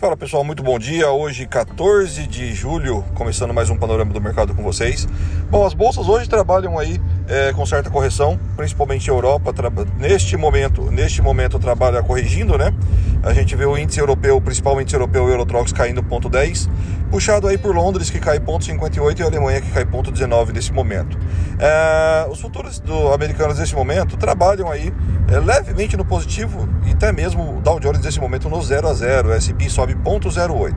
Fala pessoal, muito bom dia. Hoje, 14 de julho, começando mais um panorama do mercado com vocês. Bom, as bolsas hoje trabalham aí é, com certa correção, principalmente a Europa. Neste momento, neste momento trabalha corrigindo, né? A gente vê o índice europeu, o índice europeu, o Eurotrox, caindo 0,10, puxado aí por Londres, que cai 0,58, e a Alemanha, que cai 0,19 nesse momento. É, os futuros do, americanos nesse momento trabalham aí é, levemente no positivo e até mesmo o Dow Jones nesse momento no 0 a 0, o S&P sobe 0,08.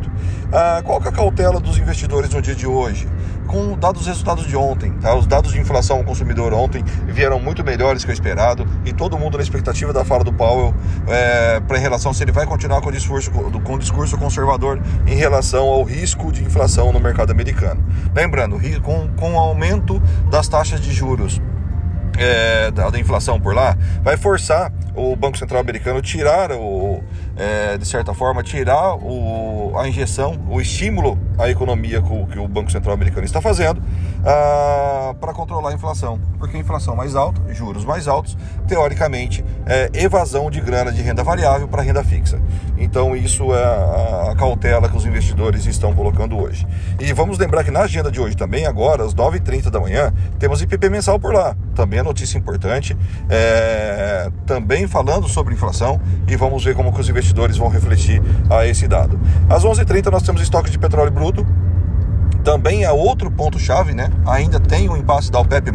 Ah, qual que é a cautela dos investidores no dia de hoje? Com dados resultados de ontem, tá? Os dados de inflação ao consumidor ontem vieram muito melhores que o esperado e todo mundo na expectativa da fala do Powell é, para em relação se ele vai continuar com o discurso com o discurso conservador em relação ao risco de inflação no mercado americano. Lembrando, com, com o aumento das taxas de juros é, da, da, inflação por lá, vai forçar o Banco Central americano tirar o, é, de certa forma, tirar o, a injeção, o estímulo à economia que o, que o Banco Central americano está fazendo ah, para controlar a inflação. Porque a inflação mais alta, juros mais altos, teoricamente, é evasão de grana de renda variável para renda fixa. Então, isso é a, a cautela que os investidores estão colocando hoje. E vamos lembrar que na agenda de hoje também, agora, às 9h30 da manhã, temos IPP mensal por lá. Também é notícia importante. É, também falando sobre inflação e vamos ver como que os investidores vão refletir a esse dado. Às 11h30 nós temos estoque de petróleo bruto, também é outro ponto-chave, né? Ainda tem o impasse da OPEP+.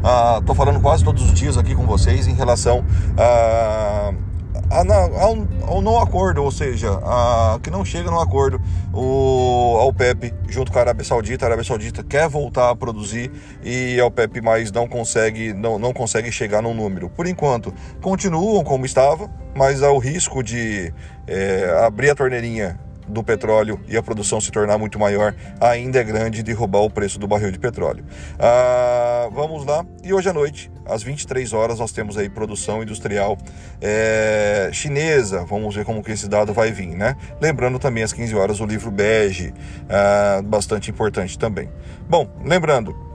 Estou uh, falando quase todos os dias aqui com vocês em relação a... Uh, ao, ao, não acordo, ou seja, a, que não chega no acordo o, a OPEP junto com a Arábia Saudita. A Arábia Saudita quer voltar a produzir e a OPEP mais não consegue, não, não consegue chegar no número. Por enquanto, continuam como estava, mas há o risco de é, abrir a torneirinha do petróleo e a produção se tornar muito maior, ainda é grande de roubar o preço do barril de petróleo. Ah, vamos lá, e hoje à noite, às 23 horas, nós temos aí produção industrial é, chinesa. Vamos ver como que esse dado vai vir, né? Lembrando também às 15 horas o livro bege, ah, bastante importante também. Bom, lembrando,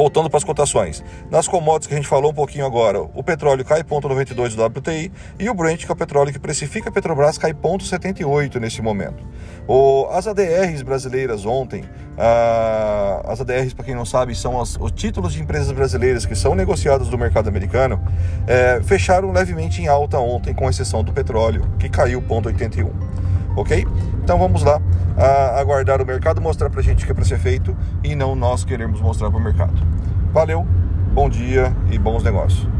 Voltando para as cotações. Nas commodities que a gente falou um pouquinho agora, o petróleo cai 0,92 do WTI e o Brent, que é o petróleo que precifica a Petrobras, cai 0,78 nesse momento. O, as ADRs brasileiras ontem, ah, as ADRs, para quem não sabe, são as, os títulos de empresas brasileiras que são negociados do mercado americano, é, fecharam levemente em alta ontem, com exceção do petróleo, que caiu 0,81 ok? Então vamos lá a, aguardar o mercado mostrar para a gente o que é para ser feito e não nós queremos mostrar para o mercado. Valeu, bom dia e bons negócios.